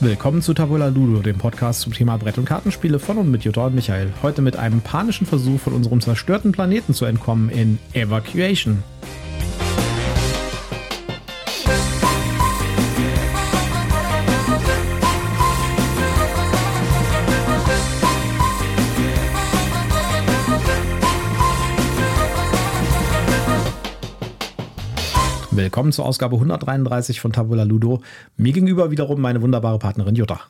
Willkommen zu Tabula Ludo, dem Podcast zum Thema Brett- und Kartenspiele von und mit Jutta und Michael. Heute mit einem panischen Versuch von unserem zerstörten Planeten zu entkommen in Evacuation. Willkommen zur Ausgabe 133 von Tabula Ludo. Mir gegenüber wiederum meine wunderbare Partnerin Jutta.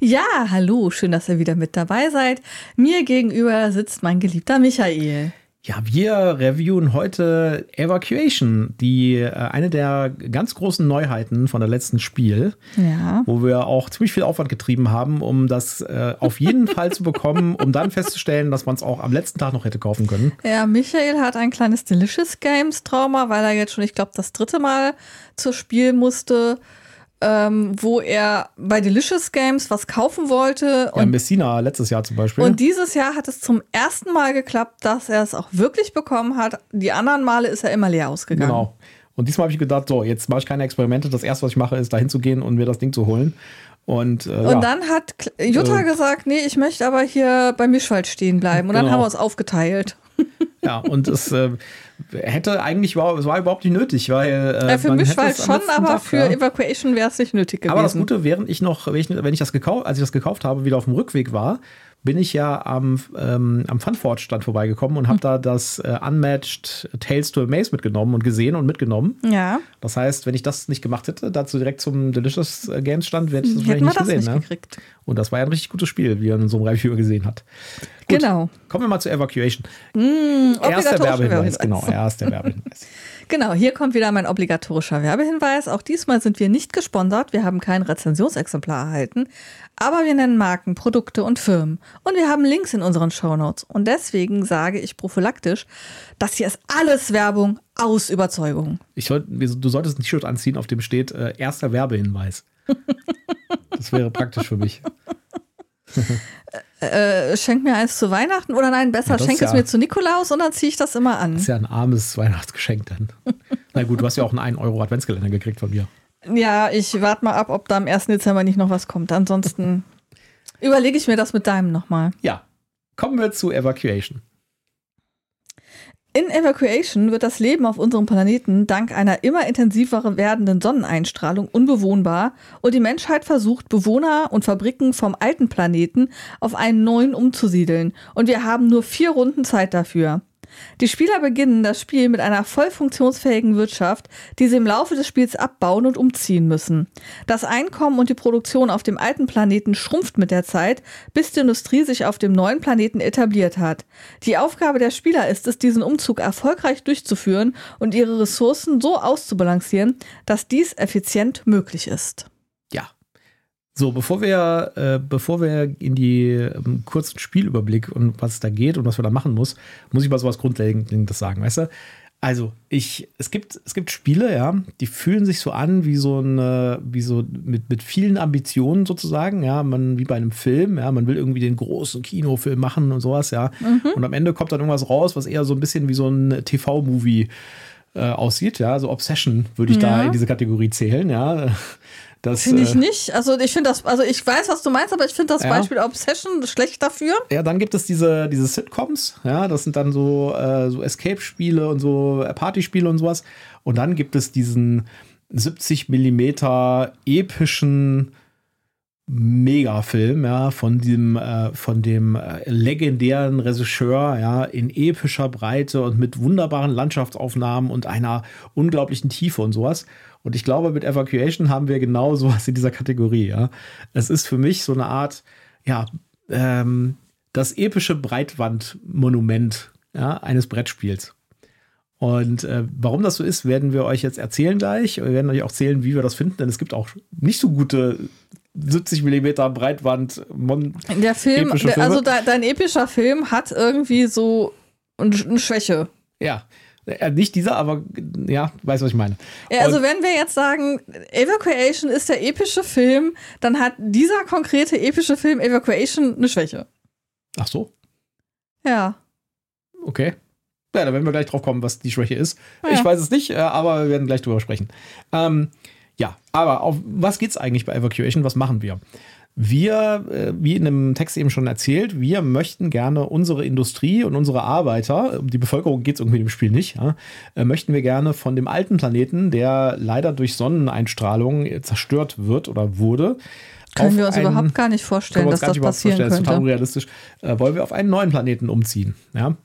Ja, hallo, schön, dass ihr wieder mit dabei seid. Mir gegenüber sitzt mein geliebter Michael. Ja, wir reviewen heute Evacuation, die äh, eine der ganz großen Neuheiten von der letzten Spiel, Ja. wo wir auch ziemlich viel Aufwand getrieben haben, um das äh, auf jeden Fall zu bekommen, um dann festzustellen, dass man es auch am letzten Tag noch hätte kaufen können. Ja, Michael hat ein kleines Delicious Games Trauma, weil er jetzt schon, ich glaube, das dritte Mal zur Spiel musste, ähm, wo er bei Delicious Games was kaufen wollte. Ja, Und, Messina letztes Jahr zum Beispiel. und dieses Jahr hat es zum ersten Mal geklappt, dass er es auch wirklich bekommen hat. Die anderen Male ist er immer leer ausgegangen. Genau. Und diesmal habe ich gedacht, so, jetzt mache ich keine Experimente. Das erste, was ich mache, ist, dahin zu gehen und mir das Ding zu holen. Und, äh, Und ja. dann hat Jutta Äh. gesagt, nee, ich möchte aber hier bei Mischwald stehen bleiben. Und dann Genau. haben wir uns aufgeteilt. Ja, und es äh, hätte eigentlich, war, es war überhaupt nicht nötig, weil. Äh, Ja, für man hätte Mischwald es schon, aber Tag, für ja. Evacuation wäre es nicht nötig gewesen. Aber das Gute, während ich noch, wenn ich, wenn ich das gekauft, als ich das gekauft habe, wieder auf dem Rückweg war, bin ich ja am, ähm, am Funforge-Stand vorbeigekommen und habe Hm. da das äh, Unmatched Tales to a Maze mitgenommen und gesehen und mitgenommen. Ja, Das heißt, wenn ich das nicht gemacht hätte, dazu direkt zum Delicious äh, Games Stand, hätte ich das hätten wahrscheinlich nicht das gesehen. nicht ne? Und das war ja ein richtig gutes Spiel, wie man in so einem Review gesehen hat. Gut, Genau. Kommen wir mal zur Evacuation. erster obligatorischer Werbehinweis, Werbehinweis. genau, erster Werbehinweis. Genau, hier kommt wieder mein obligatorischer Werbehinweis. Auch diesmal sind wir nicht gesponsert. Wir haben kein Rezensionsexemplar erhalten. Aber wir nennen Marken, Produkte und Firmen. Und wir haben Links in unseren Shownotes. Und deswegen sage ich prophylaktisch, das hier ist alles Werbung aus Überzeugung. Ich soll, du solltest ein T-Shirt anziehen, auf dem steht äh, erster Werbehinweis. Das wäre praktisch für mich. Äh, schenk mir eins zu Weihnachten oder nein, besser Ja, schenk ist es ja- mir zu Nikolaus und dann ziehe ich das immer an. Das ist ja ein armes Weihnachtsgeschenk dann. Na gut, du hast ja auch einen 1-Euro-Adventskalender gekriegt von mir. Ja, ich warte mal ab, ob da am 1. Dezember nicht noch was kommt. Ansonsten überlege ich mir das mit deinem nochmal. Ja, kommen wir zu Evacuation. In Evacuation wird das Leben auf unserem Planeten dank einer immer intensiver werdenden Sonneneinstrahlung unbewohnbar und die Menschheit versucht, Bewohner und Fabriken vom alten Planeten auf einen neuen umzusiedeln. Und wir haben nur vier Runden Zeit dafür. Die Spieler beginnen das Spiel mit einer voll funktionsfähigen Wirtschaft, die sie im Laufe des Spiels abbauen und umziehen müssen. Das Einkommen und die Produktion auf dem alten Planeten schrumpft mit der Zeit, bis die Industrie sich auf dem neuen Planeten etabliert hat. Die Aufgabe der Spieler ist es, diesen Umzug erfolgreich durchzuführen und ihre Ressourcen so auszubalancieren, dass dies effizient möglich ist. So, bevor wir, äh, bevor wir in die ähm, kurzen Spielüberblick und was da geht und was wir da machen muss, muss ich mal sowas Grundlegendes sagen, weißt du? Also, ich, es gibt, es gibt Spiele, ja, die fühlen sich so an wie so eine, wie so mit, mit vielen Ambitionen sozusagen, ja, man, wie bei einem Film, ja, man will irgendwie den großen Kinofilm machen und sowas, ja. Und am Ende kommt dann irgendwas raus, was eher so ein bisschen wie so ein TV-Movie äh, aussieht, ja. So Obsession würde ich da Ja. in diese Kategorie zählen, ja. Das, Finde ich äh, nicht. Also ich finde das, also ich weiß, was du meinst, aber ich finde das Ja. Beispiel Obsession schlecht dafür. Ja, dann gibt es diese, diese Sitcoms, ja, das sind dann so, äh, so Escape-Spiele und so äh, Partyspiele und sowas. Und dann gibt es diesen 70 Millimeter epischen Megafilm, ja, von dem, äh, von dem äh, legendären Regisseur, ja, in epischer Breite und mit wunderbaren Landschaftsaufnahmen und einer unglaublichen Tiefe und sowas. Und ich glaube, mit Evacuation haben wir genau sowas in dieser Kategorie, ja. Es ist für mich so eine Art, ja, ähm, das epische Breitwandmonument ja, eines Brettspiels. Und äh, warum das so ist, werden wir euch jetzt erzählen gleich. Wir werden euch auch erzählen, wie wir das finden, denn es gibt auch nicht so gute 70 Millimeter Breitwand. Mon Der Film, also de, dein epischer Film hat irgendwie so ein- eine Schwäche. ja, äh, nicht dieser, aber ja, weißt du, was ich meine. Ja, also Und- wenn wir jetzt sagen, Evacuation ist der epische Film, dann hat dieser konkrete epische Film Evacuation eine Schwäche. Ach so, Ja. okay. Ja, da werden wir gleich drauf kommen, was die Schwäche ist. Ja. Ich weiß es nicht, äh, aber wir werden gleich drüber sprechen. Ähm, ja, aber auf was geht es eigentlich bei Evacuation? Was machen wir? Wir, äh, wie in dem Text eben schon erzählt, wir möchten gerne unsere Industrie und unsere Arbeiter, um die Bevölkerung geht es irgendwie im Spiel nicht, ja, äh, möchten wir gerne von dem alten Planeten, der leider durch Sonneneinstrahlung zerstört wird oder wurde, können wir uns einen, überhaupt gar nicht vorstellen, dass das passieren könnte. Das ist total unrealistisch. Äh, wollen wir auf einen neuen Planeten umziehen. Ja?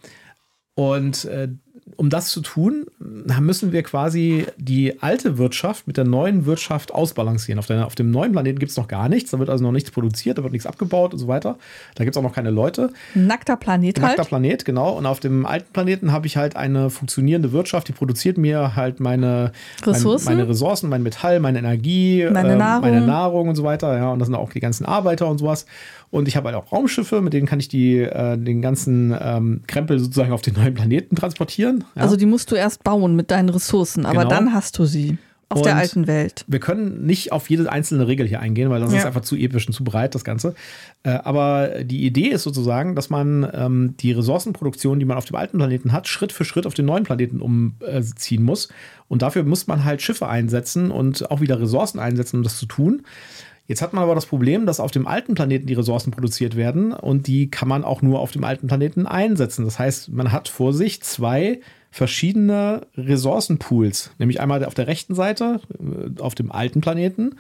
Und äh, um das zu tun, müssen wir quasi die alte Wirtschaft mit der neuen Wirtschaft ausbalancieren. Auf, der, auf dem neuen Planeten gibt es noch gar nichts, da wird also noch nichts produziert, da wird nichts abgebaut und so weiter. Da gibt es auch noch keine Leute. Nackter Planet Nackter halt. Planet, genau. Und auf dem alten Planeten habe ich halt eine funktionierende Wirtschaft, die produziert mir halt meine Ressourcen, mein, meine Ressourcen, mein Metall, meine Energie, meine, äh, Nahrung. meine Nahrung und so weiter. Ja, und das sind auch die ganzen Arbeiter und sowas. Und ich habe halt auch Raumschiffe, mit denen kann ich die, äh, den ganzen ähm, Krempel sozusagen auf den neuen Planeten transportieren. Ja. Also die musst du erst bauen mit deinen Ressourcen, aber genau. dann hast du sie. Auf und der alten Welt. Wir können nicht auf jede einzelne Regel hier eingehen, weil das ja. ist einfach zu episch und zu breit, das Ganze. Äh, aber die Idee ist sozusagen, dass man ähm, die Ressourcenproduktion, die man auf dem alten Planeten hat, Schritt für Schritt auf den neuen Planeten umziehen muss. Und dafür muss man halt Schiffe einsetzen und auch wieder Ressourcen einsetzen, um das zu tun. Jetzt hat man aber das Problem, dass auf dem alten Planeten die Ressourcen produziert werden und die kann man auch nur auf dem alten Planeten einsetzen. Das heißt, man hat vor sich zwei verschiedene Ressourcenpools, nämlich einmal auf der rechten Seite äh, auf dem alten Planeten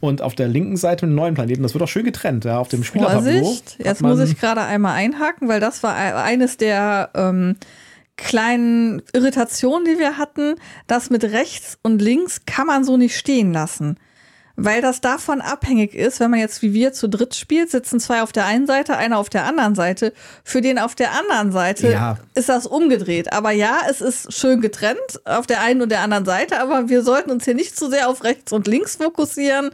und auf der linken Seite einen neuen Planeten. Das wird auch schön getrennt, ja, auf dem Spielertableau. Vorsicht, jetzt muss ich gerade einmal einhaken, weil das war eines der ähm, kleinen Irritationen, die wir hatten. Das mit rechts und links kann man so nicht stehen lassen weil das davon abhängig ist, wenn man jetzt wie wir zu dritt spielt, sitzen zwei auf der einen Seite, einer auf der anderen Seite. Für den auf der anderen Seite ja. ist das umgedreht. Aber ja, es ist schön getrennt auf der einen und der anderen Seite, aber wir sollten uns hier nicht zu sehr auf rechts und links fokussieren,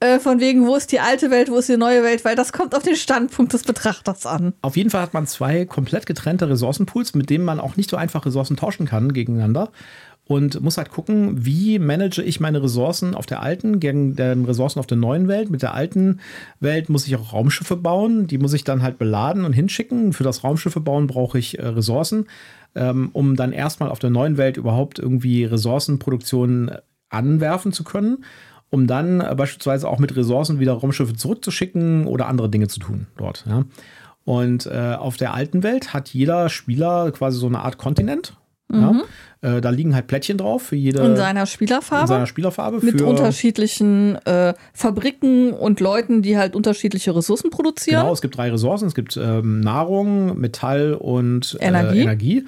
äh, von wegen, wo ist die alte Welt, wo ist die neue Welt, weil das kommt auf den Standpunkt des Betrachters an. Auf jeden Fall hat man zwei komplett getrennte Ressourcenpools, mit denen man auch nicht so einfach Ressourcen tauschen kann gegeneinander und muss halt gucken, wie manage ich meine Ressourcen auf der alten gegen den Ressourcen auf der neuen Welt. Mit der alten Welt muss ich auch Raumschiffe bauen, die muss ich dann halt beladen und hinschicken. Für das Raumschiffe bauen brauche ich äh, Ressourcen, ähm, um dann erstmal auf der neuen Welt überhaupt irgendwie Ressourcenproduktion anwerfen zu können um dann äh, beispielsweise auch mit Ressourcen wieder Raumschiffe zurückzuschicken oder andere Dinge zu tun dort. Ja. Und äh, auf der alten Welt hat jeder Spieler quasi so eine Art Kontinent Mhm. Ja? Äh, da liegen halt Plättchen drauf für jede. In seiner Spielerfarbe. In seiner Spielerfarbe. Mit unterschiedlichen äh, Fabriken und Leuten, die halt unterschiedliche Ressourcen produzieren. Genau, es gibt drei Ressourcen. Es gibt ähm, Nahrung, Metall und äh, Energie. Energie.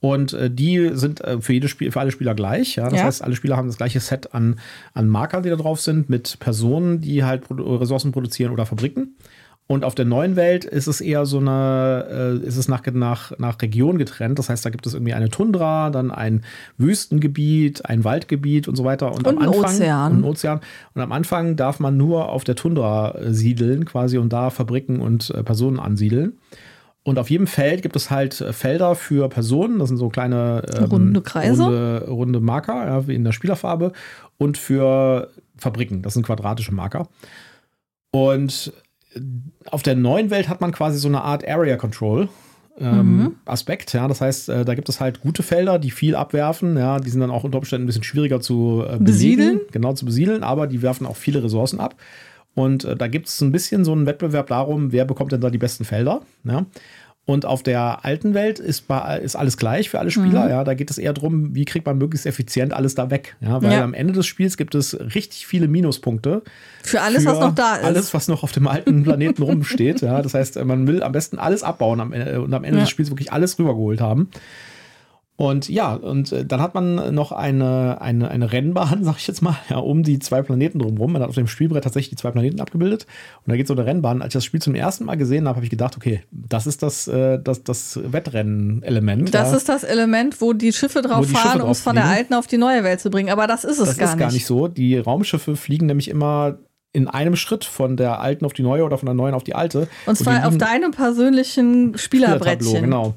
Und äh, die sind äh, für, jede Spiel, für alle Spieler gleich. Ja? Das ja. heißt, alle Spieler haben das gleiche Set an, an Markern, die da drauf sind, mit Personen, die halt Ressourcen produzieren oder Fabriken. Und auf der neuen Welt ist es eher so eine, äh, ist es nach, nach, nach Region getrennt. Das heißt, da gibt es irgendwie eine Tundra, dann ein Wüstengebiet, ein Waldgebiet und so weiter. Und, und am Anfang, Ozean. Und Ozean. Und am Anfang darf man nur auf der Tundra äh, siedeln quasi und da Fabriken und äh, Personen ansiedeln. Und auf jedem Feld gibt es halt äh, Felder für Personen. Das sind so kleine ähm, runde Kreise. Runde, runde Marker, ja, wie in der Spielerfarbe. Und für Fabriken. Das sind quadratische Marker. Und auf der neuen Welt hat man quasi so eine Art Area Control. Ähm, mhm. Aspekt, ja. Das heißt, äh, da gibt es halt gute Felder, die viel abwerfen, ja, die sind dann auch unter Umständen ein bisschen schwieriger zu äh, besiedeln, genau zu besiedeln, aber die werfen auch viele Ressourcen ab. Und äh, da gibt es ein bisschen so einen Wettbewerb darum, wer bekommt denn da die besten Felder. Ja? Und auf der alten Welt ist, bei, ist alles gleich für alle Spieler. Mhm. Ja, da geht es eher darum, wie kriegt man möglichst effizient alles da weg. Ja, weil ja. am Ende des Spiels gibt es richtig viele Minuspunkte. Für alles, für was noch da ist. Alles, was noch auf dem alten Planeten rumsteht. Ja, das heißt, man will am besten alles abbauen am, und am Ende ja. des Spiels wirklich alles rübergeholt haben. Und ja, und äh, dann hat man noch eine, eine, eine Rennbahn, sag ich jetzt mal, ja, um die zwei Planeten drumherum. Man hat auf dem Spielbrett tatsächlich die zwei Planeten abgebildet. Und da geht so eine Rennbahn. Als ich das Spiel zum ersten Mal gesehen habe, habe ich gedacht, okay, das ist das, äh, das, das Wettrennen-Element. Das ja. ist das Element, wo die Schiffe drauf die fahren, um es von der alten auf die neue Welt zu bringen. Aber das ist es das gar nicht. Das ist gar nicht so. Die Raumschiffe fliegen nämlich immer in einem Schritt von der alten auf die neue oder von der neuen auf die alte. Und zwar auf deinem persönlichen Spielerbrettchen. Genau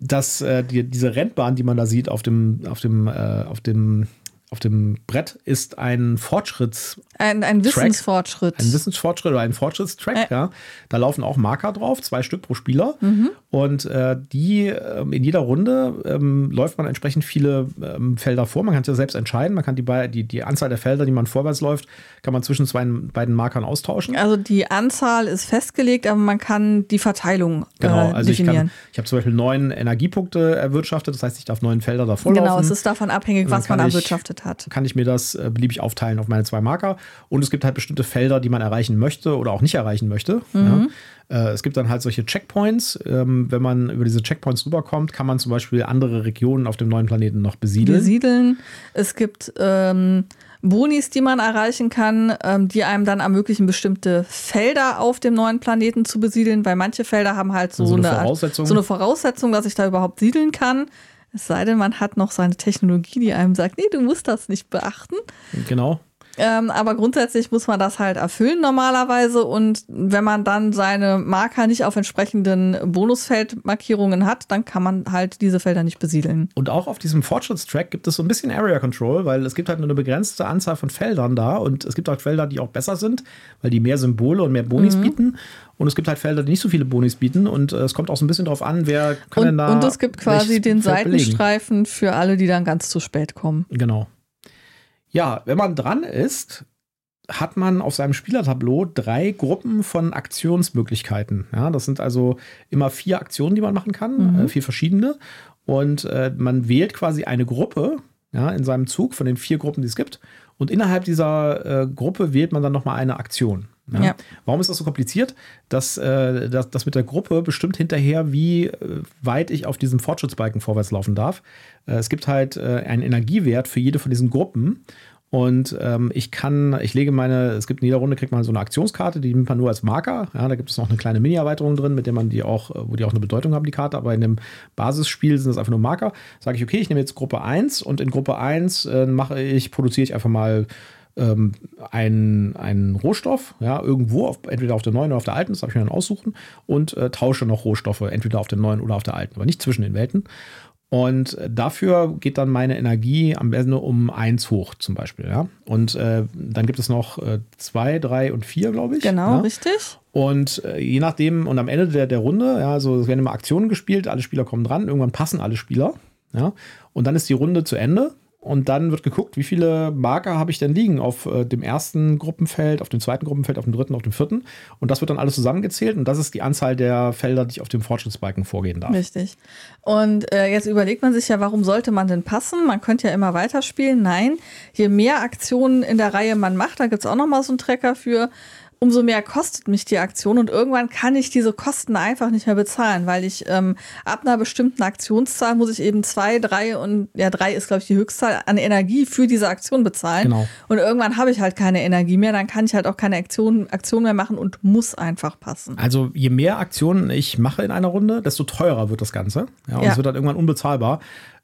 dass äh, die, diese Rennbahn, die man da sieht auf dem, auf dem, äh, auf dem, auf dem Brett, ist ein Fortschritts Ein, ein Wissensfortschritt. Ein Wissensfortschritt oder ein Fortschrittstrack, äh. ja. Da laufen auch Marker drauf, zwei Stück pro Spieler. Mhm. Und äh, die äh, in jeder Runde ähm, läuft man entsprechend viele ähm, Felder vor. Man kann es ja selbst entscheiden. Man kann die, die, die Anzahl der Felder, die man vorwärts läuft, kann man zwischen zwei beiden Markern austauschen. Also die Anzahl ist festgelegt, aber man kann die Verteilung äh, genau, also definieren. Ich, kann, ich habe zum Beispiel neun Energiepunkte erwirtschaftet. Das heißt, ich darf neun Felder davor Genau, es ist davon abhängig, was man erwirtschaftet hat. Kann ich mir das äh, beliebig aufteilen auf meine zwei Marker. Und es gibt halt bestimmte Felder, die man erreichen möchte oder auch nicht erreichen möchte. Mhm. Ja. Äh, es gibt dann halt solche Checkpoints. Ähm, wenn man über diese Checkpoints rüberkommt, kann man zum Beispiel andere Regionen auf dem neuen Planeten noch besiedeln. Besiedeln. Es gibt ähm, Bonis, die man erreichen kann, ähm, die einem dann ermöglichen, bestimmte Felder auf dem neuen Planeten zu besiedeln, weil manche Felder haben halt so, so eine, eine Voraussetzung. so eine Voraussetzung, dass ich da überhaupt siedeln kann. Es sei denn, man hat noch seine Technologie, die einem sagt, nee, du musst das nicht beachten. Genau. Ähm, aber grundsätzlich muss man das halt erfüllen normalerweise. Und wenn man dann seine Marker nicht auf entsprechenden Bonusfeldmarkierungen hat, dann kann man halt diese Felder nicht besiedeln. Und auch auf diesem Fortschrittstrack gibt es so ein bisschen Area Control, weil es gibt halt nur eine begrenzte Anzahl von Feldern da. Und es gibt auch Felder, die auch besser sind, weil die mehr Symbole und mehr Bonis mhm. bieten. Und es gibt halt Felder, die nicht so viele Bonis bieten. Und äh, es kommt auch so ein bisschen darauf an, wer kann und, denn da. Und es gibt quasi den Seitenstreifen für alle, die dann ganz zu spät kommen. Genau. Ja, wenn man dran ist, hat man auf seinem Spielertableau drei Gruppen von Aktionsmöglichkeiten. Ja, das sind also immer vier Aktionen, die man machen kann, mhm. äh, vier verschiedene. Und äh, man wählt quasi eine Gruppe ja, in seinem Zug von den vier Gruppen, die es gibt. Und innerhalb dieser äh, Gruppe wählt man dann nochmal eine Aktion. Ja? Ja. Warum ist das so kompliziert? Das, äh, das, das mit der Gruppe bestimmt hinterher, wie äh, weit ich auf diesem Fortschrittsbalken vorwärts laufen darf. Äh, es gibt halt äh, einen Energiewert für jede von diesen Gruppen. Und ähm, ich kann, ich lege meine, es gibt in jeder Runde kriegt man so eine Aktionskarte, die nimmt man nur als Marker. Ja, da gibt es noch eine kleine Mini-Erweiterung drin, mit der man die auch, wo die auch eine Bedeutung haben, die Karte. Aber in dem Basisspiel sind das einfach nur Marker. Sage ich, okay, ich nehme jetzt Gruppe 1 und in Gruppe 1 äh, mache ich, produziere ich einfach mal ähm, einen, einen Rohstoff, ja, irgendwo, auf, entweder auf der neuen oder auf der alten, das darf ich mir dann aussuchen, und äh, tausche noch Rohstoffe, entweder auf der neuen oder auf der alten, aber nicht zwischen den Welten. Und äh, dafür geht dann meine Energie am besten um eins hoch, zum Beispiel. Ja? Und äh, dann gibt es noch äh, zwei, drei und vier, glaube ich. Genau, ja? richtig. Und äh, je nachdem, und am Ende der, der Runde, ja, also es werden immer Aktionen gespielt, alle Spieler kommen dran, irgendwann passen alle Spieler. Ja? Und dann ist die Runde zu Ende. Und dann wird geguckt, wie viele Marker habe ich denn liegen auf äh, dem ersten Gruppenfeld, auf dem zweiten Gruppenfeld, auf dem dritten, auf dem vierten. Und das wird dann alles zusammengezählt und das ist die Anzahl der Felder, die ich auf dem Fortschrittsbalken vorgehen darf. Richtig. Und äh, jetzt überlegt man sich ja, warum sollte man denn passen? Man könnte ja immer weiterspielen. Nein, je mehr Aktionen in der Reihe man macht, da gibt es auch nochmal so einen Trecker für, umso mehr kostet mich die Aktion und irgendwann kann ich diese Kosten einfach nicht mehr bezahlen, weil ich ähm, ab einer bestimmten Aktionszahl muss ich eben zwei, drei und ja, drei ist, glaube ich, die Höchstzahl an Energie für diese Aktion bezahlen. Genau. Und irgendwann habe ich halt keine Energie mehr, dann kann ich halt auch keine Aktion, Aktion mehr machen und muss einfach passen. Also je mehr Aktionen ich mache in einer Runde, desto teurer wird das Ganze. Ja, und ja. es wird dann irgendwann unbezahlbar.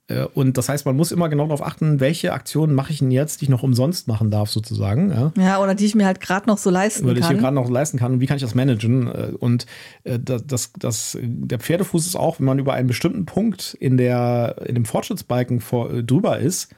Äh, und das heißt, man muss immer genau darauf achten, welche Aktionen mache ich denn jetzt, die ich noch umsonst machen darf, sozusagen. Ja, ja oder die ich mir halt gerade noch so leisten oder kann. Die ich mir gerade noch leisten kann und wie kann ich das managen? Äh, und äh, das, das, der Pferdefuß ist auch, wenn man über einen bestimmten Punkt in, der, in dem Fortschrittsbalken vor, drüber ist,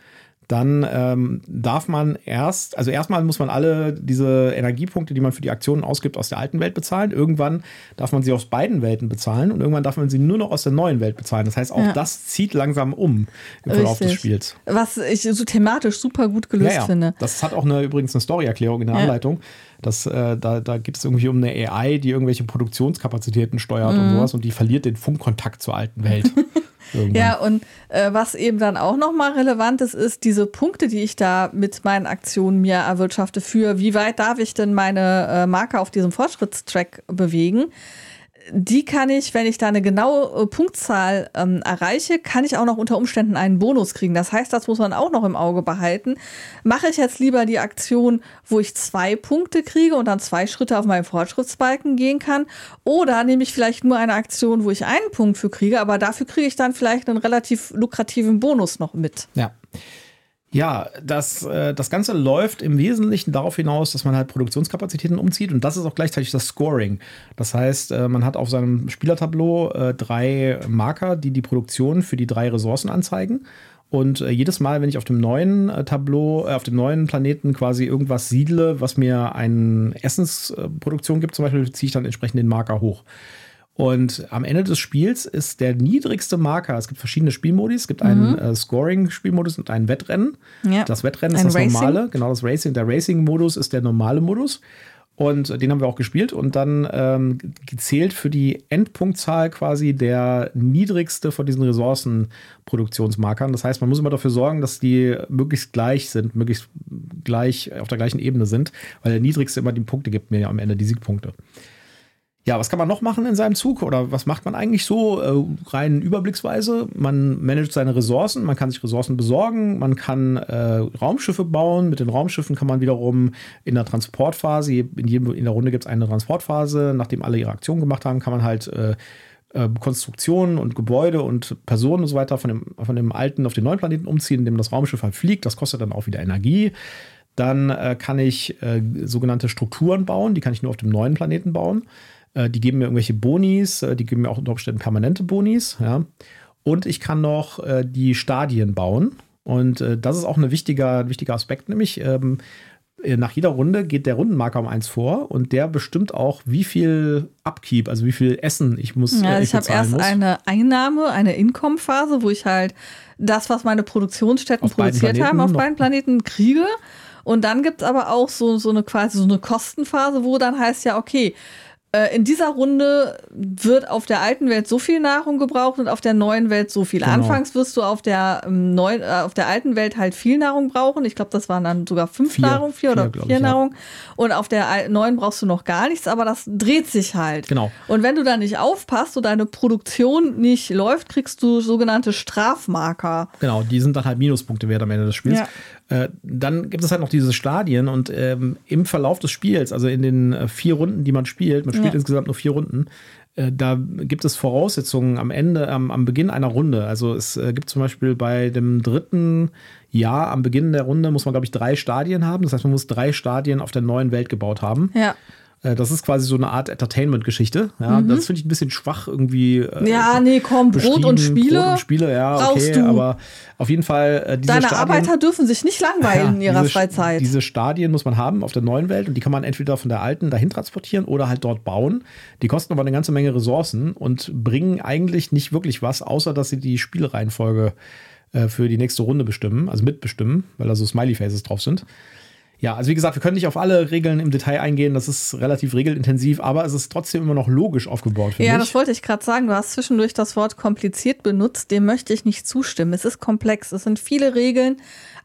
dann ähm, darf man erst, also erstmal muss man alle diese Energiepunkte, die man für die Aktionen ausgibt, aus der alten Welt bezahlen. Irgendwann darf man sie aus beiden Welten bezahlen und irgendwann darf man sie nur noch aus der neuen Welt bezahlen. Das heißt, auch ja. das zieht langsam um im Verlauf Richtig. des Spiels. Was ich so thematisch super gut gelöst ja, ja. finde. Das hat auch eine, übrigens eine Story-Erklärung in der Anleitung. Das, äh, da, da geht es irgendwie um eine AI, die irgendwelche Produktionskapazitäten steuert mhm. und sowas und die verliert den Funkkontakt zur alten Welt. Irgendwann. Ja, und äh, was eben dann auch nochmal relevant ist, ist diese Punkte, die ich da mit meinen Aktionen mir erwirtschafte für, wie weit darf ich denn meine äh, Marke auf diesem Fortschrittstrack bewegen die kann ich, wenn ich da eine genaue äh, Punktzahl ähm, erreiche, kann ich auch noch unter Umständen einen Bonus kriegen. Das heißt, das muss man auch noch im Auge behalten. Mache ich jetzt lieber die Aktion, wo ich zwei Punkte kriege und dann zwei Schritte auf meinem Fortschrittsbalken gehen kann? Oder nehme ich vielleicht nur eine Aktion, wo ich einen Punkt für kriege, aber dafür kriege ich dann vielleicht einen relativ lukrativen Bonus noch mit. Ja. Ja, das, äh, das Ganze läuft im Wesentlichen darauf hinaus, dass man halt Produktionskapazitäten umzieht und das ist auch gleichzeitig das Scoring. Das heißt, äh, man hat auf seinem Spielertableau äh, drei Marker, die die Produktion für die drei Ressourcen anzeigen Und jedes Mal, wenn ich auf dem neuen Tableau, auf dem neuen Planeten quasi irgendwas siedle, was mir eine Essensproduktion gibt, zum Beispiel, ziehe ich dann entsprechend den Marker hoch. Und am Ende des Spiels ist der niedrigste Marker, es gibt verschiedene Spielmodi, es gibt einen mhm. äh, Scoring-Spielmodus und ein Wettrennen. Ja. Das Wettrennen ist das Racing. normale, genau das Racing. Der Racing-Modus ist der normale Modus. Und den haben wir auch gespielt und dann ähm, gezählt für die Endpunktzahl quasi der niedrigste von diesen Ressourcenproduktionsmarkern. Das heißt, man muss immer dafür sorgen, dass die möglichst gleich sind, möglichst gleich auf der gleichen Ebene sind, weil der niedrigste immer die Punkte gibt mir ja am Ende die Siegpunkte. Ja, was kann man noch machen in seinem Zug oder was macht man eigentlich so äh, rein überblicksweise? Man managt seine Ressourcen, man kann sich Ressourcen besorgen, man kann äh, Raumschiffe bauen. Mit den Raumschiffen kann man wiederum in der Transportphase, in, jedem, in der Runde gibt es eine Transportphase, nachdem alle ihre Aktionen gemacht haben, kann man halt äh, äh, Konstruktionen und Gebäude und Personen und so weiter von dem, von dem alten auf den neuen Planeten umziehen, indem das Raumschiff halt fliegt. Das kostet dann auch wieder Energie. Dann äh, kann ich äh, sogenannte Strukturen bauen, die kann ich nur auf dem neuen Planeten bauen. Äh, die geben mir irgendwelche Bonis, äh, die geben mir auch unter Umständen permanente Bonis. Ja. Und ich kann noch äh, die Stadien bauen. Und äh, das ist auch ein wichtiger, wichtiger Aspekt, nämlich ähm, äh, nach jeder Runde geht der Rundenmarker um eins vor und der bestimmt auch, wie viel Upkeep, also wie viel Essen ich muss. Ja, ich, ich habe erst muss. eine Einnahme, eine Income-Phase, wo ich halt das, was meine Produktionsstätten auf produziert haben, auf beiden Planeten kriege. Und dann gibt es aber auch so, so eine quasi so eine Kostenphase, wo dann heißt ja, okay, in dieser Runde wird auf der alten Welt so viel Nahrung gebraucht und auf der neuen Welt so viel. Genau. Anfangs wirst du auf der ähm, neuen, äh, auf der alten Welt halt viel Nahrung brauchen. Ich glaube, das waren dann sogar fünf vier, Nahrung, vier, vier oder vier ich, Nahrung. Ja. Und auf der neuen brauchst du noch gar nichts, aber das dreht sich halt. Genau. Und wenn du da nicht aufpasst und deine Produktion nicht läuft, kriegst du sogenannte Strafmarker. Genau, die sind dann halt Minuspunkte wert am Ende des Spiels. Ja. Äh, dann gibt es halt noch diese Stadien und ähm, im Verlauf des Spiels, also in den äh, vier Runden, die man spielt, man spielt ja. insgesamt nur vier Runden, äh, da gibt es Voraussetzungen am Ende, am, am Beginn einer Runde. Also es äh, gibt zum Beispiel bei dem dritten Jahr am Beginn der Runde muss man, glaube ich, drei Stadien haben. Das heißt, man muss drei Stadien auf der neuen Welt gebaut haben. Ja. Äh, das ist quasi so eine Art Entertainment-Geschichte. Ja, mhm. Das finde ich ein bisschen schwach irgendwie. Äh, ja, nee, komm, Brot und Spiele. Brot und Spiele, ja, okay, du. aber auf jeden Fall. Äh, diese Deine Stadien, Arbeiter dürfen sich nicht langweilen ja, in ihrer diese, Freizeit. Diese Stadien muss man haben auf der neuen Welt und die kann man entweder von der alten dahin transportieren oder halt dort bauen. Die kosten aber eine ganze Menge Ressourcen und bringen eigentlich nicht wirklich was, außer dass sie die Spielreihenfolge äh, für die nächste Runde bestimmen, also mitbestimmen, weil da so Smiley-Faces drauf sind. Ja, also wie gesagt, wir können nicht auf alle Regeln im Detail eingehen. Das ist relativ regelintensiv, aber es ist trotzdem immer noch logisch aufgebaut. Ja, ich. das wollte ich gerade sagen. Du hast zwischendurch das Wort kompliziert benutzt. Dem möchte ich nicht zustimmen. Es ist komplex. Es sind viele Regeln,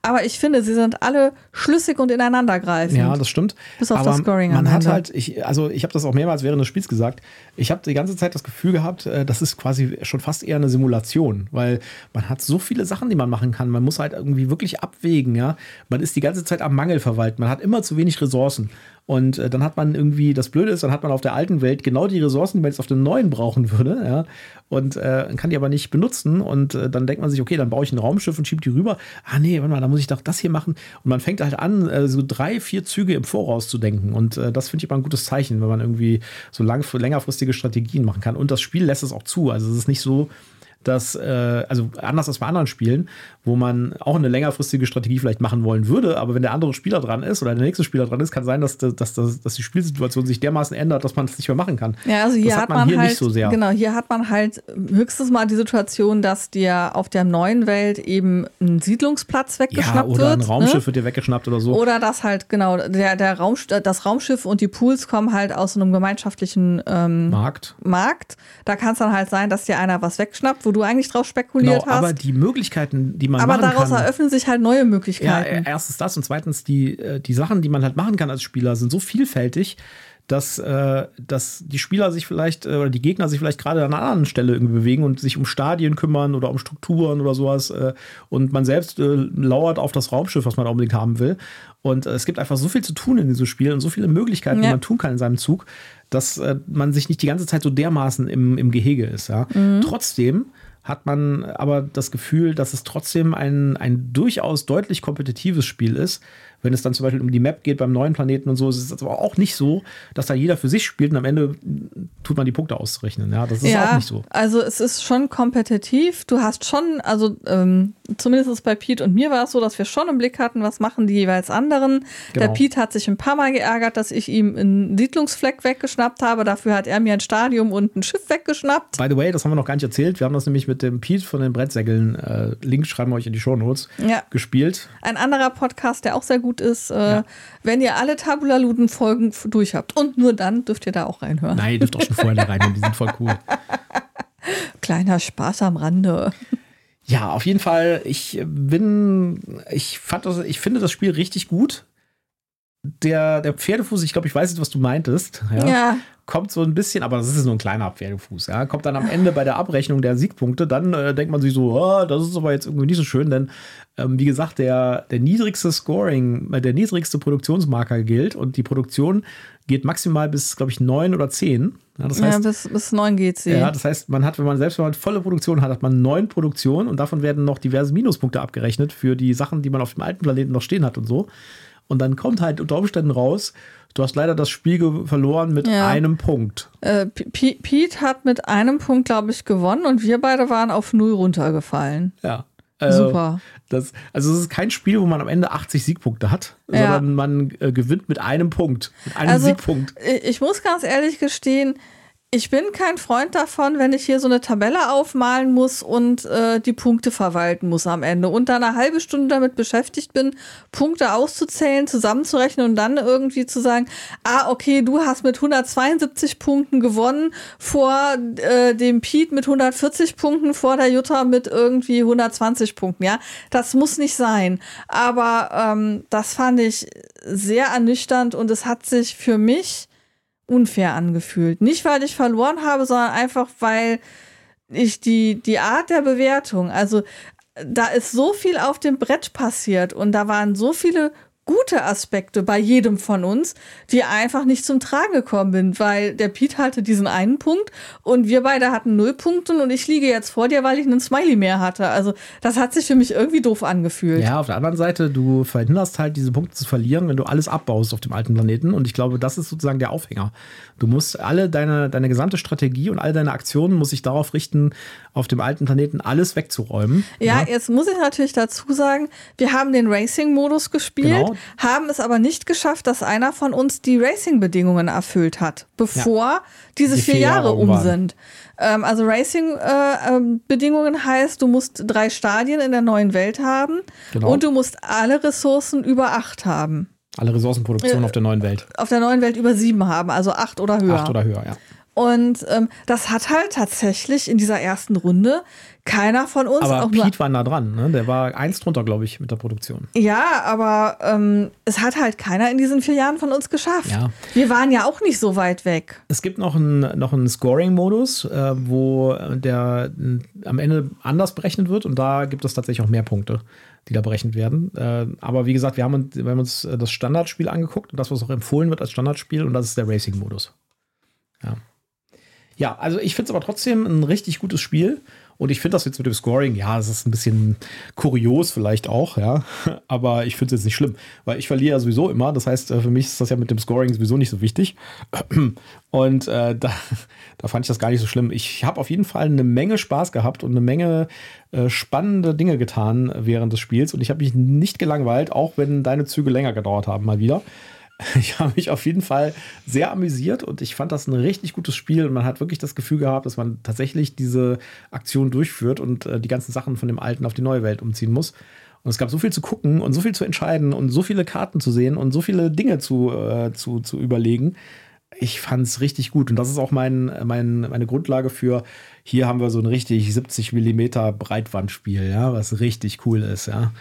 aber ich finde, sie sind alle schlüssig und ineinandergreifend. Ja, das stimmt. Bis auf aber das Scoring. Man hat halt, ich, also ich habe das auch mehrmals während des Spiels gesagt, ich habe die ganze Zeit das Gefühl gehabt, äh, das ist quasi schon fast eher eine Simulation, weil man hat so viele Sachen, die man machen kann. Man muss halt irgendwie wirklich abwägen, ja. Man ist die ganze Zeit am Mangel verwalten. Man hat immer zu wenig Ressourcen. Und äh, dann hat man irgendwie, das Blöde ist, dann hat man auf der alten Welt genau die Ressourcen, die man jetzt auf der neuen brauchen würde, ja, und äh, kann die aber nicht benutzen. Und äh, dann denkt man sich, okay, dann baue ich ein Raumschiff und schiebe die rüber. Ah, nee, warte mal, da muss ich doch das hier machen. Und man fängt halt an, äh, so drei, vier Züge im Voraus zu denken. Und äh, das finde ich mal ein gutes Zeichen, wenn man irgendwie so lang, längerfristige Strategien machen kann. Und das Spiel lässt es auch zu. Also es ist nicht so, dass, äh, also anders als bei anderen Spielen, wo man auch eine längerfristige Strategie vielleicht machen wollen würde, aber wenn der andere Spieler dran ist oder der nächste Spieler dran ist, kann sein, dass, dass, dass, dass die Spielsituation sich dermaßen ändert, dass man es nicht mehr machen kann. Ja, also hier das hat man, man hier halt, nicht so sehr. Genau, hier hat man halt höchstens mal die Situation, dass dir auf der neuen Welt eben ein Siedlungsplatz weggeschnappt ja, oder wird. Oder ein Raumschiff ne? wird dir weggeschnappt oder so. Oder dass halt, genau, der, der Raum, das Raumschiff und die Pools kommen halt aus einem gemeinschaftlichen ähm, Markt. Markt. Da kann es dann halt sein, dass dir einer was wegschnappt, wo du eigentlich drauf spekuliert genau, hast. Aber die Möglichkeiten, die man aber machen daraus kann, eröffnen sich halt neue Möglichkeiten. Ja, erstens das und zweitens die, äh, die Sachen, die man halt machen kann als Spieler, sind so vielfältig, dass, äh, dass die Spieler sich vielleicht äh, oder die Gegner sich vielleicht gerade an einer anderen Stelle irgendwie bewegen und sich um Stadien kümmern oder um Strukturen oder sowas. Äh, und man selbst lauert auf das Raumschiff, was man unbedingt haben will. Und es gibt einfach so viel zu tun in diesem Spiel und so viele Möglichkeiten, ja. die man tun kann in seinem Zug, dass man sich nicht die ganze Zeit so dermaßen im, im Gehege ist. Ja? Mhm. Trotzdem hat man aber das Gefühl, dass es trotzdem ein, ein durchaus deutlich kompetitives Spiel ist, Wenn es dann zum Beispiel um die Map geht beim neuen Planeten und so, ist es aber auch nicht so, dass da jeder für sich spielt und am Ende tut man die Punkte auszurechnen. Ja, das ist ja, auch nicht so. Also es ist schon kompetitiv. Du hast schon, also ähm, zumindest bei Pete und mir war es so, dass wir schon im Blick hatten, was machen die jeweils anderen. Genau. Der Pete hat sich ein paar Mal geärgert, dass ich ihm einen Siedlungsfleck weggeschnappt habe. Dafür hat er mir ein Stadium und ein Schiff weggeschnappt. By the way, das haben wir noch gar nicht erzählt. Wir haben das nämlich mit dem Pete von den Brettsägeln, äh, Link schreiben wir euch in die Shownotes, Ja. gespielt. Ein anderer Podcast, der auch sehr gut ist, äh, Ja. wenn ihr alle Tabula Luden Folgen durch habt. Und nur dann dürft ihr da auch reinhören. Nein, ihr dürft auch schon vorher da rein, die sind voll cool. Kleiner Spaß am Rande. Ja, auf jeden Fall. Ich bin, ich fand das, ich finde das Spiel richtig gut. Der, der Pferdefuß, ich glaube, ich weiß jetzt, was du meintest. Ja, Ja. Kommt so ein bisschen, aber das ist nur ein kleiner Pferdefuß. Ja, kommt dann am Ende bei der Abrechnung der Siegpunkte, dann äh, denkt man sich so, oh, das ist aber jetzt irgendwie nicht so schön, denn ähm, wie gesagt, der, der niedrigste Scoring, äh, der niedrigste Produktionsmarker gilt und die Produktion geht maximal bis, glaube ich, neun oder zehn. Ja, das heißt, ja, bis, bis neun geht sie. ja, das heißt, man hat, wenn man selbst wenn man volle Produktion hat, hat man neun Produktionen und davon werden noch diverse Minuspunkte abgerechnet für die Sachen, die man auf dem alten Planeten noch stehen hat und so. Und dann kommt halt unter Umständen raus, du hast leider das Spiel verloren mit Ja. einem Punkt. Äh, Pete hat mit einem Punkt, glaube ich, gewonnen und wir beide waren auf null runtergefallen. Ja. Äh, Super. Das, also es ist kein Spiel, wo man am Ende 80 Siegpunkte hat, Ja. sondern man äh, gewinnt mit einem Punkt, mit einem Also, Siegpunkt. Ich muss ganz ehrlich gestehen, ich bin kein Freund davon, wenn ich hier so eine Tabelle aufmalen muss und äh, die Punkte verwalten muss am Ende und dann eine halbe Stunde damit beschäftigt bin, Punkte auszuzählen, zusammenzurechnen und dann irgendwie zu sagen, ah, okay, du hast mit 172 Punkten gewonnen vor äh, dem Pete mit 140 Punkten, vor der Jutta mit irgendwie 120 Punkten, ja. Das muss nicht sein. Aber ähm, das fand ich sehr ernüchternd und es hat sich für mich unfair angefühlt. Nicht, weil ich verloren habe, sondern einfach, weil ich die, die Art der Bewertung, also da ist so viel auf dem Brett passiert und da waren so viele gute Aspekte bei jedem von uns, die einfach nicht zum Tragen gekommen sind, weil der Pete hatte diesen einen Punkt und wir beide hatten null Punkte und ich liege jetzt vor dir, weil ich einen Smiley mehr hatte. Also das hat sich für mich irgendwie doof angefühlt. Ja, auf der anderen Seite, du verhinderst halt diese Punkte zu verlieren, wenn du alles abbaust auf dem alten Planeten. Und ich glaube, das ist sozusagen der Aufhänger. Du musst alle deine, deine gesamte Strategie und all deine Aktionen muss sich darauf richten, auf dem alten Planeten alles wegzuräumen. Ja, jetzt muss ich natürlich dazu sagen, wir haben den Racing-Modus gespielt, Genau. haben es aber nicht geschafft, dass einer von uns die Racing-Bedingungen erfüllt hat, bevor diese Die vier, Jahre, Jahre um waren. sind. Ähm, also Racing-Bedingungen heißt, du musst drei Stadien in der neuen Welt haben Genau. und du musst alle Ressourcen über acht haben. Alle Ressourcenproduktion Äh, auf der neuen Welt. Auf der neuen Welt über sieben haben, also acht oder höher. Acht oder höher, ja. Und ähm, das hat halt tatsächlich in dieser ersten Runde keiner von uns Aber auch Pete war nah dran, ne? Der war eins drunter, glaube ich, mit der Produktion. Ja, aber ähm, es hat halt keiner in diesen vier Jahren von uns geschafft. Ja. Wir waren ja auch nicht so weit weg. Es gibt noch einen, noch einen Scoring-Modus, äh, wo der äh, am Ende anders berechnet wird und da gibt es tatsächlich auch mehr Punkte, die da berechnet werden. Äh, aber wie gesagt, wir haben, uns- wir haben uns äh, das Standardspiel angeguckt und das, was auch empfohlen wird als Standardspiel und das ist der Racing-Modus. Ja. Ja, also ich finde es aber trotzdem ein richtig gutes Spiel. Und ich finde das jetzt mit dem Scoring, ja, es ist ein bisschen kurios vielleicht auch, ja. Aber ich finde es jetzt nicht schlimm, weil ich verliere ja sowieso immer. Das heißt, äh, für mich ist das ja mit dem Scoring sowieso nicht so wichtig. Und äh, da, da fand ich das gar nicht so schlimm. Ich habe auf jeden Fall eine Menge Spaß gehabt und eine Menge äh, spannende Dinge getan während des Spiels. Und ich habe mich nicht gelangweilt, auch wenn deine Züge länger gedauert haben, mal wieder. Ich habe mich auf jeden Fall sehr amüsiert und ich fand das ein richtig gutes Spiel und man hat wirklich das Gefühl gehabt, dass man tatsächlich diese Aktion durchführt und äh, die ganzen Sachen von dem alten auf die neue Welt umziehen muss. Und es gab so viel zu gucken und so viel zu entscheiden und so viele Karten zu sehen und so viele Dinge zu, äh, zu, zu überlegen. Ich fand es richtig gut und das ist auch mein, mein, meine Grundlage für, hier haben wir so ein richtig 70 Millimeter Breitwandspiel, ja, was richtig cool ist, ja.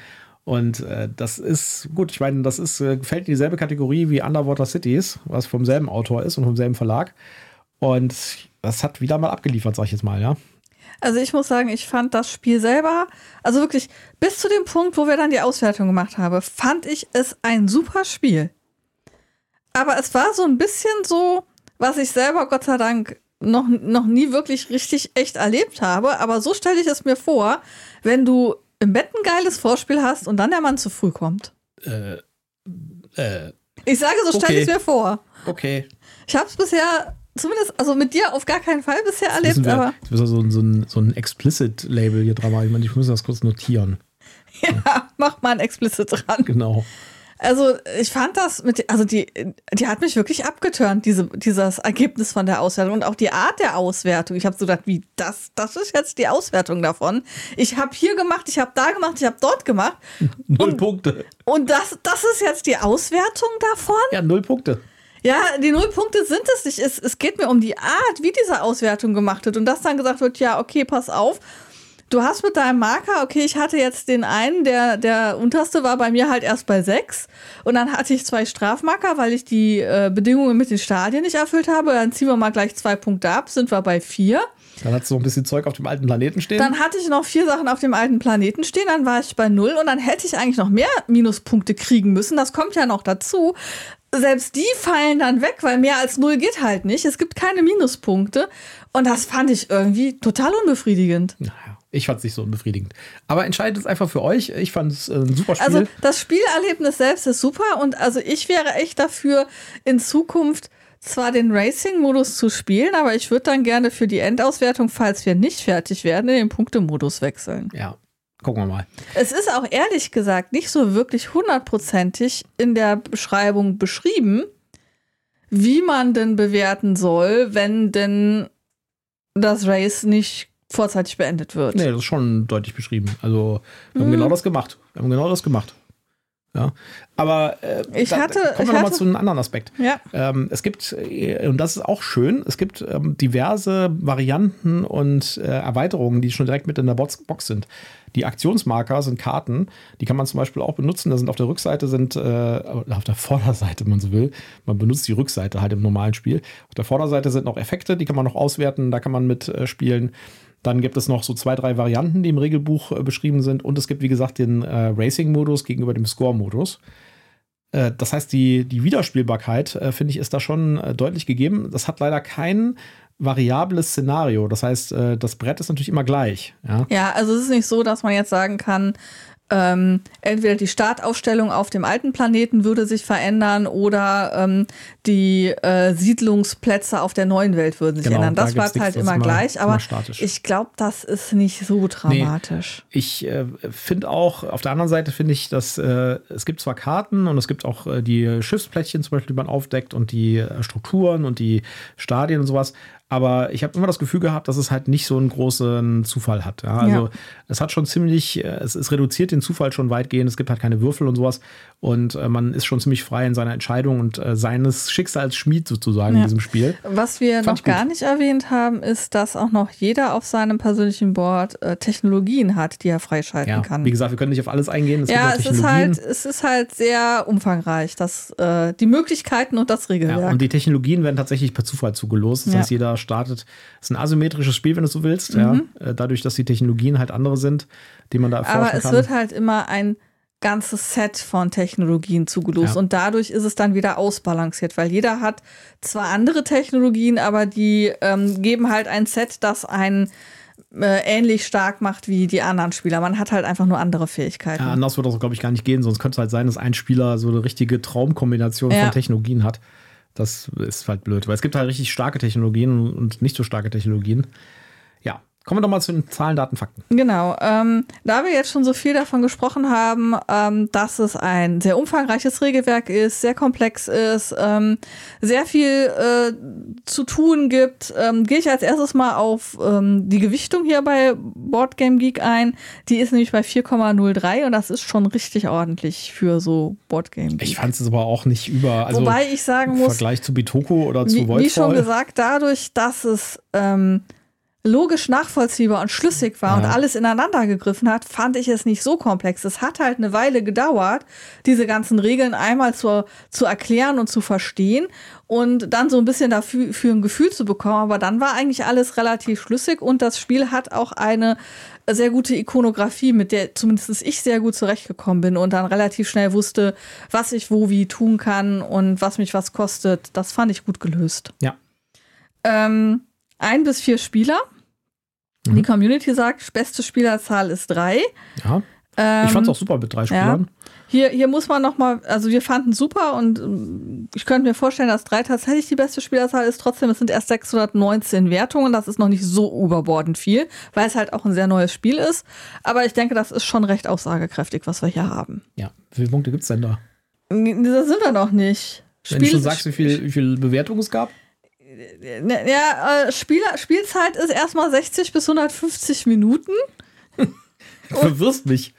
Und äh, das ist gut, ich meine, das ist, äh, fällt in dieselbe Kategorie wie Underwater Cities, was vom selben Autor ist und vom selben Verlag. Und das hat wieder mal abgeliefert, sag ich jetzt mal, ja. Also ich muss sagen, ich fand das Spiel selber, also wirklich bis zu dem Punkt, wo wir dann die Auswertung gemacht haben, fand ich es ein super Spiel. Aber es war so ein bisschen so, was ich selber Gott sei Dank noch, noch nie wirklich richtig echt erlebt habe. Aber so stelle ich es mir vor, wenn du im Bett ein geiles Vorspiel hast und dann der Mann zu früh kommt. Äh, Äh, ich sage, so stelle okay. ich mir vor. Okay. Ich habe es bisher, zumindest, also mit dir auf gar keinen Fall bisher das erlebt, wir, aber. Ich muss so, so, ein, so ein Explicit-Label hier dran machen. Ich meine, ich muss das kurz notieren. Ja, ja. mach mal ein Explicit dran. Genau. Also ich fand das mit, also die, die hat mich wirklich abgeturnt, diese, dieses Ergebnis von der Auswertung und auch die Art der Auswertung. Ich habe so gedacht, wie das, das ist jetzt die Auswertung davon. Ich habe hier gemacht, ich habe da gemacht, ich habe dort gemacht. Null und, Punkte. Und das, das ist jetzt die Auswertung davon? Ja, null Punkte. Ja, die Nullpunkte sind es nicht. Es, es geht mir um die Art, wie diese Auswertung gemacht wird. Und dass dann gesagt wird, ja, okay, pass auf du hast mit deinem Marker, okay, ich hatte jetzt den einen, der, der unterste war bei mir halt erst bei sechs. Und dann hatte ich zwei Strafmarker, weil ich die äh, Bedingungen mit den Stadien nicht erfüllt habe. Dann ziehen wir mal gleich zwei Punkte ab, sind wir bei vier. Dann hattest du noch ein bisschen Zeug auf dem alten Planeten stehen. Dann hatte ich noch vier Sachen auf dem alten Planeten stehen, dann war ich bei null und dann hätte ich eigentlich noch mehr Minuspunkte kriegen müssen. Das kommt ja noch dazu. Selbst die fallen dann weg, weil mehr als null geht halt nicht. Es gibt keine Minuspunkte. Und das fand ich irgendwie total unbefriedigend. Naja. Ich fand es nicht so unbefriedigend. Aber entscheidet es einfach für euch. Ich fand es äh, ein super Spiel. Also das Spielerlebnis selbst ist super und also ich wäre echt dafür, in Zukunft zwar den Racing-Modus zu spielen, aber ich würde dann gerne für die Endauswertung, falls wir nicht fertig werden, in den Punktemodus wechseln. Ja, gucken wir mal. Es ist auch ehrlich gesagt nicht so wirklich hundertprozentig in der Beschreibung beschrieben, wie man denn bewerten soll, wenn denn das Race nicht vorzeitig beendet wird. Nee, das ist schon deutlich beschrieben. Also, wir haben genau das gemacht. Wir haben genau das gemacht. Ja. Aber äh, ich da, hatte, kommen wir nochmal zu einem anderen Aspekt. Ja. Ähm, es gibt, äh, und das ist auch schön, es gibt ähm, diverse Varianten und äh, Erweiterungen, die schon direkt mit in der Box, Box, sind. Die Aktionsmarker sind Karten, die kann man zum Beispiel auch benutzen. Da sind auf der Rückseite sind, äh, auf der Vorderseite, wenn man so will. Man benutzt die Rückseite halt im normalen Spiel. Auf der Vorderseite sind noch Effekte, die kann man noch auswerten, da kann man mitspielen. Äh, dann gibt es noch so zwei, drei Varianten, die im Regelbuch äh, beschrieben sind. Und es gibt, wie gesagt, den äh, Racing-Modus gegenüber dem Score-Modus. Äh, das heißt, die, die Wiederspielbarkeit, äh, finde ich, ist da schon äh, deutlich gegeben. Das hat leider kein variables Szenario. Das heißt, äh, das Brett ist natürlich immer gleich. Ja? ja, also es ist nicht so, dass man jetzt sagen kann, ähm, entweder die Startaufstellung auf dem alten Planeten würde sich verändern oder ähm, die äh, Siedlungsplätze auf der neuen Welt würden sich genau, ändern. Das bleibt halt immer gleich, aber ich glaube, das ist nicht so dramatisch. Nee, ich äh, finde auch, auf der anderen Seite finde ich, dass äh, es gibt zwar Karten und es gibt auch äh, die Schiffsplättchen zum Beispiel, die man aufdeckt und die äh, Strukturen und die Stadien und sowas, aber ich habe immer das Gefühl gehabt, dass es halt nicht so einen großen Zufall hat. Ja, also ja. es hat schon ziemlich, äh, es, es, reduziert den Zufall schon weitgehend. Es gibt halt keine Würfel und sowas. Und äh, man ist schon ziemlich frei in seiner Entscheidung und äh, seines Schicksalsschmied sozusagen ja. in diesem Spiel. Was wir Fand noch gar nicht erwähnt haben, ist, dass auch noch jeder auf seinem persönlichen Board äh, Technologien hat, die er freischalten kann. Wie gesagt, wir können nicht auf alles eingehen. Es ja, es ist, halt, es ist halt sehr umfangreich. Das, äh, die Möglichkeiten und das Regelwerk. Ja, und die Technologien werden tatsächlich per Zufall zugelost. Das heißt, jeder startet. Es ist ein asymmetrisches Spiel, wenn du so willst. Mhm. Ja, äh, dadurch, dass die Technologien halt andere sind, die man da erforschen Aber es kann. wird halt immer ein ganzes Set von Technologien zugelost ja. und dadurch ist es dann wieder ausbalanciert, weil jeder hat zwar andere Technologien, aber die ähm, geben halt ein Set, das einen äh, ähnlich stark macht wie die anderen Spieler. Man hat halt einfach nur andere Fähigkeiten. Ja, anders würde das, glaube ich, gar nicht gehen, sonst könnte es halt sein, dass ein Spieler so eine richtige Traumkombination ja. von Technologien hat. Das ist halt blöd, weil es gibt halt richtig starke Technologien und nicht so starke Technologien. Kommen wir doch mal zu den Zahlen, Daten, Fakten. Genau. Ähm, da wir jetzt schon so viel davon gesprochen haben, ähm, dass es ein sehr umfangreiches Regelwerk ist, sehr komplex ist, ähm, sehr viel äh, zu tun gibt, ähm, gehe ich als erstes mal auf ähm, die Gewichtung hier bei Boardgame Geek ein. Die ist nämlich bei 4,03 und das ist schon richtig ordentlich für so Boardgame Geek. Ich fand es aber auch nicht über. Also Wobei ich sagen muss. Im Vergleich zu Bitoku oder zu Voidfall. Wie schon gesagt, dadurch, dass es ähm, logisch nachvollziehbar und schlüssig war ja. und alles ineinander gegriffen hat, fand ich es nicht so komplex. Es hat halt eine Weile gedauert, diese ganzen Regeln einmal zu, zu erklären und zu verstehen und dann so ein bisschen dafür für ein Gefühl zu bekommen. Aber dann war eigentlich alles relativ schlüssig und das Spiel hat auch eine sehr gute Ikonografie, mit der zumindest ich sehr gut zurechtgekommen bin und dann relativ schnell wusste, was ich wo wie tun kann und was mich was kostet. Das fand ich gut gelöst. Ja. Ähm, ein bis vier Spieler. Mhm. Die Community sagt, beste Spielerzahl ist drei. Ja. Ähm, ich fand es auch super mit drei Spielern. Ja. Hier, hier muss man noch mal, also wir fanden super und ähm, ich könnte mir vorstellen, dass drei tatsächlich die beste Spielerzahl ist. Trotzdem, es sind erst 619 Wertungen. Das ist noch nicht so überbordend viel, weil es halt auch ein sehr neues Spiel ist. Aber ich denke, das ist schon recht aussagekräftig, was wir hier haben. Ja, wie viele Punkte gibt es denn da? Da sind wir noch nicht. Wenn du schon sagst, wie viel, wie viel Bewertung es gab? Ne, Ja, äh, Spieler, Spielzeit ist erstmal 60 bis 150 Minuten. Du verwirrst mich.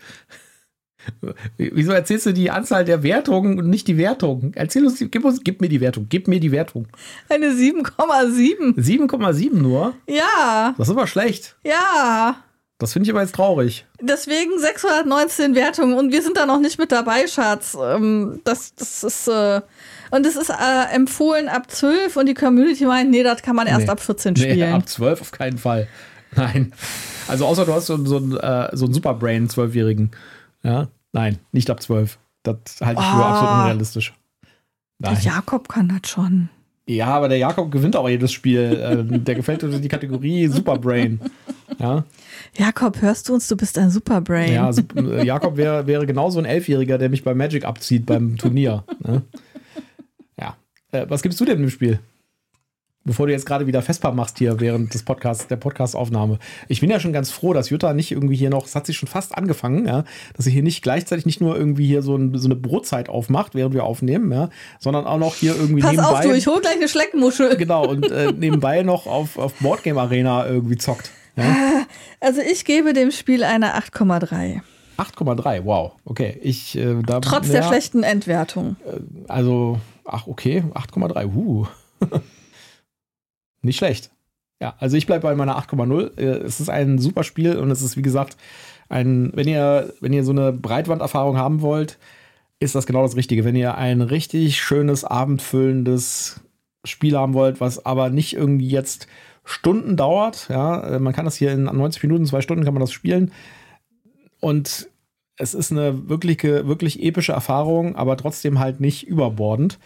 Wieso erzählst du die Anzahl der Wertungen und nicht die Wertung? Erzähl uns, gib, uns, gib mir die Wertung, gib mir die Wertung. Eine 7,7. 7,7 nur? Ja, Das ist aber schlecht. ja. Das finde ich aber jetzt traurig. Deswegen 619 Wertungen und wir sind da noch nicht mit dabei, Schatz. Ähm, das, das ist, äh, und es ist äh, empfohlen ab 12 und die Community meint, nee, das kann man erst Nee. ab 14 Nee, spielen. ab 12 auf keinen Fall. Nein. Also außer du hast so, so, einen, äh, so einen Superbrain, Zwölfjährigen. Ja, nein, nicht ab 12. Das halte ich für Ah. absolut unrealistisch. Der Nein. Jakob kann das schon. Ja, aber der Jakob gewinnt auch jedes Spiel. Ähm, der gefällt unter die Kategorie Superbrain. Ja, Jakob, hörst du uns? Du bist ein Superbrain. ja Jakob wäre wäre genauso ein Elfjähriger, der mich bei Magic abzieht beim Turnier. Ne? Äh, was gibst du denn im Spiel? Bevor du jetzt gerade wieder Vespa machst hier während des Podcasts, der Podcastaufnahme. Ich bin ja schon ganz froh, dass Jutta nicht irgendwie hier noch, es hat sich schon fast angefangen, ja, dass sie hier nicht gleichzeitig nicht nur irgendwie hier so, ein, so eine Brotzeit aufmacht, während wir aufnehmen, ja, sondern auch noch hier irgendwie Pass nebenbei. auf, du, ich hol gleich eine Schleckmuschel. Genau, und äh, nebenbei noch auf, auf Boardgame Arena irgendwie zockt. Ja? Also ich gebe dem Spiel eine 8,3. 8,3, wow, okay. Ich, äh, da, Trotz der ja, schlechten Endwertung. Also, ach, okay, 8,3, uh. Nicht schlecht. Ja, also ich bleibe bei meiner 8,0. Äh, Es ist ein super Spiel und es ist, wie gesagt, ein, wenn ihr, wenn ihr so eine Breitwanderfahrung haben wollt, ist das genau das Richtige. Wenn ihr ein richtig schönes, abendfüllendes Spiel haben wollt, was aber nicht irgendwie jetzt Stunden dauert, ja, äh, man kann das hier in 90 Minuten, zwei Stunden kann man das spielen. Und es ist eine wirkliche, wirklich epische Erfahrung, aber trotzdem halt nicht überbordend.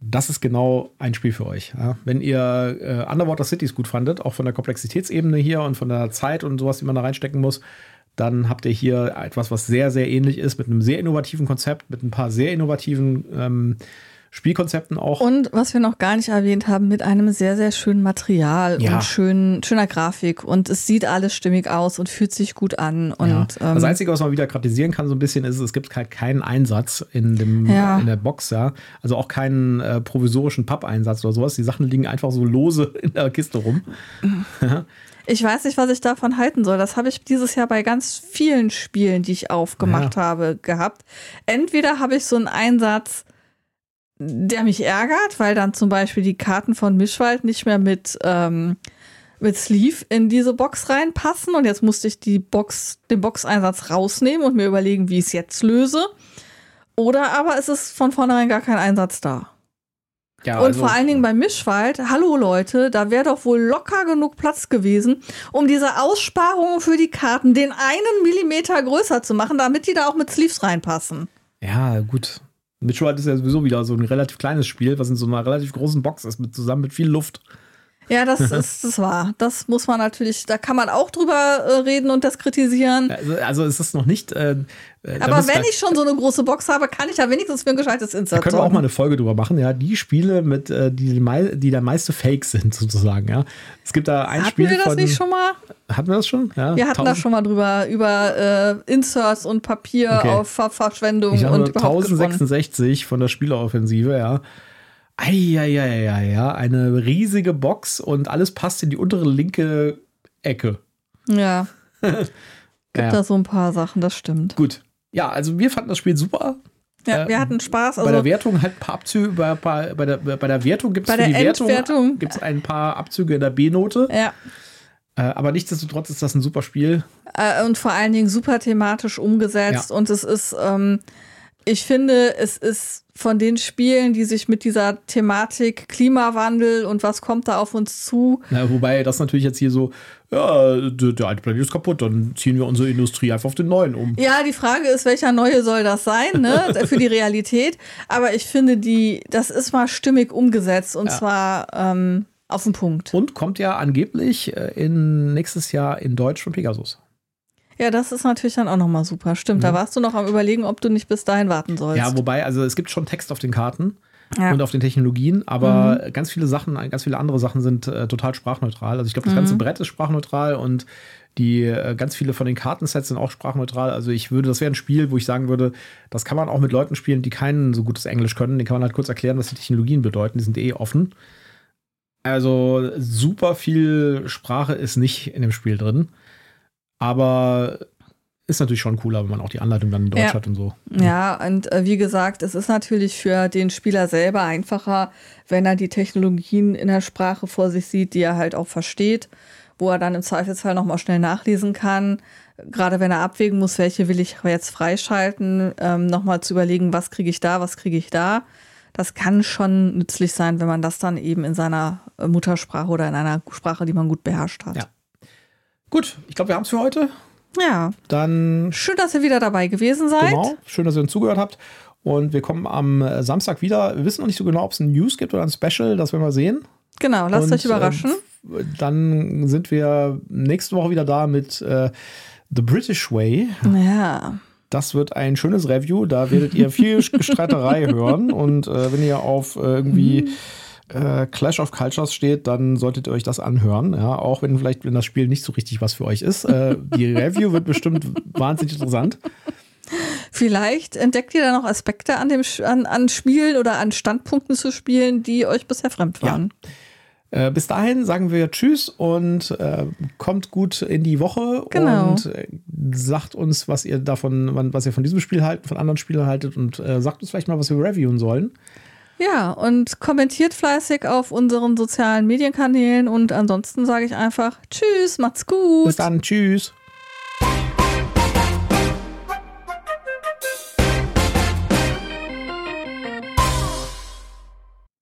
Das ist genau ein Spiel für euch. Ja. Wenn ihr äh, Underwater Cities gut fandet, auch von der Komplexitätsebene hier und von der Zeit und sowas, die man da reinstecken muss, dann habt ihr hier etwas, was sehr, sehr ähnlich ist, mit einem sehr innovativen Konzept, mit ein paar sehr innovativen ähm, Spielkonzepten auch. Und was wir noch gar nicht erwähnt haben, mit einem sehr, sehr schönen Material Ja. und schön, schöner Grafik. Und es sieht alles stimmig aus und fühlt sich gut an. Und ja. ähm, das Einzige, was man wieder kritisieren kann, so ein bisschen, ist, es gibt halt keinen Einsatz in, dem, Ja. in der Box, ja. Also auch keinen äh, provisorischen Pappeinsatz oder sowas. Die Sachen liegen einfach so lose in der Kiste rum. ich weiß nicht, was ich davon halten soll. Das habe ich dieses Jahr bei ganz vielen Spielen, die ich aufgemacht habe, gehabt. Entweder habe ich so einen Einsatz, der mich ärgert, weil dann zum Beispiel die Karten von Mischwald nicht mehr mit, ähm, mit Sleeve in diese Box reinpassen. Und jetzt musste ich die Box, den Boxeinsatz rausnehmen und mir überlegen, wie ich es jetzt löse. Oder aber es ist von vornherein gar kein Einsatz da. Ja, Und also- vor allen Dingen beim Mischwald, hallo Leute, da wäre doch wohl locker genug Platz gewesen, um diese Aussparungen für die Karten den einen Millimeter größer zu machen, damit die da auch mit Sleeves reinpassen. Ja, gut. Mitchell ist ja sowieso wieder so ein relativ kleines Spiel, was in so einer relativ großen Box ist, mit, zusammen mit viel Luft. Ja, das ist das wahr. Das muss man natürlich, da kann man auch drüber äh, reden und das kritisieren. Also, also es ist noch nicht. Äh, äh, da Aber wenn da, ich schon so eine große Box habe, kann ich ja wenigstens für ein gescheites da Insert können wir auch mal eine Folge drüber machen, ja. Die Spiele, mit, äh, die, die, der meiste Fake sind, sozusagen, ja. Es gibt da ein Hatten Spiel wir das von. nicht schon mal? Hatten wir das schon? Ja, Wir hatten da 1000 schon mal drüber, über äh, Inserts und Papier Okay. auf Ver Verschwendung Ich und überhaupt gesprochen. 1066 von der Spieleroffensive, ja. Eieieiei, ja. Eine riesige Box und alles passt in die untere linke Ecke. Ja. Gibt Ja. da so ein paar Sachen, das stimmt. Gut. Ja, also wir fanden das Spiel super. Ja, Äh, wir hatten Spaß. bei der Also, Wertung halt ein paar Abzüge, bei, bei, bei, der, bei der Wertung gibt es für die der Wertung, Endwertung. gibt's ein paar Abzüge in der B-Note. ja. Äh, aber nichtsdestotrotz ist das ein super Spiel. Äh, und vor allen Dingen super thematisch umgesetzt. Und es ist, ähm, ich finde, es ist von den Spielen, die sich mit dieser Thematik Klimawandel und was kommt da auf uns zu, Na, wobei das natürlich jetzt hier so, ja, der, der alte Planet ist kaputt, dann ziehen wir unsere Industrie einfach auf den neuen um. Ja, die Frage ist, welcher neue soll das sein, ne? Für die Realität. Aber ich finde, die, das ist mal stimmig umgesetzt und Ja. zwar ähm, auf den Punkt. Und kommt ja angeblich äh, in nächstes Jahr in Deutsch von Pegasus. Ja, das ist natürlich dann auch nochmal super. Stimmt, ja. da warst du noch am überlegen, ob du nicht bis dahin warten sollst. Ja, wobei, also es gibt schon Text auf den Karten ja. und auf den Technologien, aber mhm. ganz viele Sachen, ganz viele andere Sachen sind äh, total sprachneutral. Also ich glaube, das ganze mhm. Brett ist sprachneutral und die äh, ganz viele von den Kartensets sind auch sprachneutral. Also ich würde, das wäre ein Spiel, wo ich sagen würde, das kann man auch mit Leuten spielen, die kein so gutes Englisch können. Den kann man halt kurz erklären, was die Technologien bedeuten. Die sind eh offen. Also super viel Sprache ist nicht in dem Spiel drin. Aber ist natürlich schon cooler, wenn man auch die Anleitung dann in Deutsch ja. hat und so. Ja, und äh, wie gesagt, es ist natürlich für den Spieler selber einfacher, wenn er die Technologien in der Sprache vor sich sieht, die er halt auch versteht, wo er dann im Zweifelsfall nochmal schnell nachlesen kann. Gerade wenn er abwägen muss, welche will ich jetzt freischalten, ähm, nochmal zu überlegen, was kriege ich da, was kriege ich da. Das kann schon nützlich sein, wenn man das dann eben in seiner äh, Muttersprache oder in einer Sprache, die man gut beherrscht hat. Ja. Gut, ich glaube, wir haben es für heute. Ja. Dann. Schön, dass ihr wieder dabei gewesen seid. Genau. Schön, dass ihr uns zugehört habt. Und wir kommen am Samstag wieder. Wir wissen noch nicht so genau, ob es ein News gibt oder ein Special. Das werden wir sehen. Genau, lasst Und, euch überraschen. Äh, dann sind wir nächste Woche wieder da mit äh, The British Way. Ja. Das wird ein schönes Review. Da werdet ihr viel Streiterei hören. Und äh, wenn ihr auf äh, irgendwie. Äh, Clash of Cultures steht, dann solltet ihr euch das anhören. Ja, auch wenn vielleicht, wenn das Spiel nicht so richtig was für euch ist. Äh, die Review wird bestimmt wahnsinnig interessant. Vielleicht entdeckt ihr da noch Aspekte an, dem, an, an Spielen oder an Standpunkten zu spielen, die euch bisher fremd waren. Ja. Äh, bis dahin sagen wir Tschüss und äh, kommt gut in die Woche genau. und äh, sagt uns, was ihr davon, was ihr von diesem Spiel haltet, von anderen Spielen haltet und äh, sagt uns vielleicht mal, was wir reviewen sollen. Ja, und kommentiert fleißig auf unseren sozialen Medienkanälen und ansonsten sage ich einfach Tschüss, macht's gut. Bis dann, Tschüss.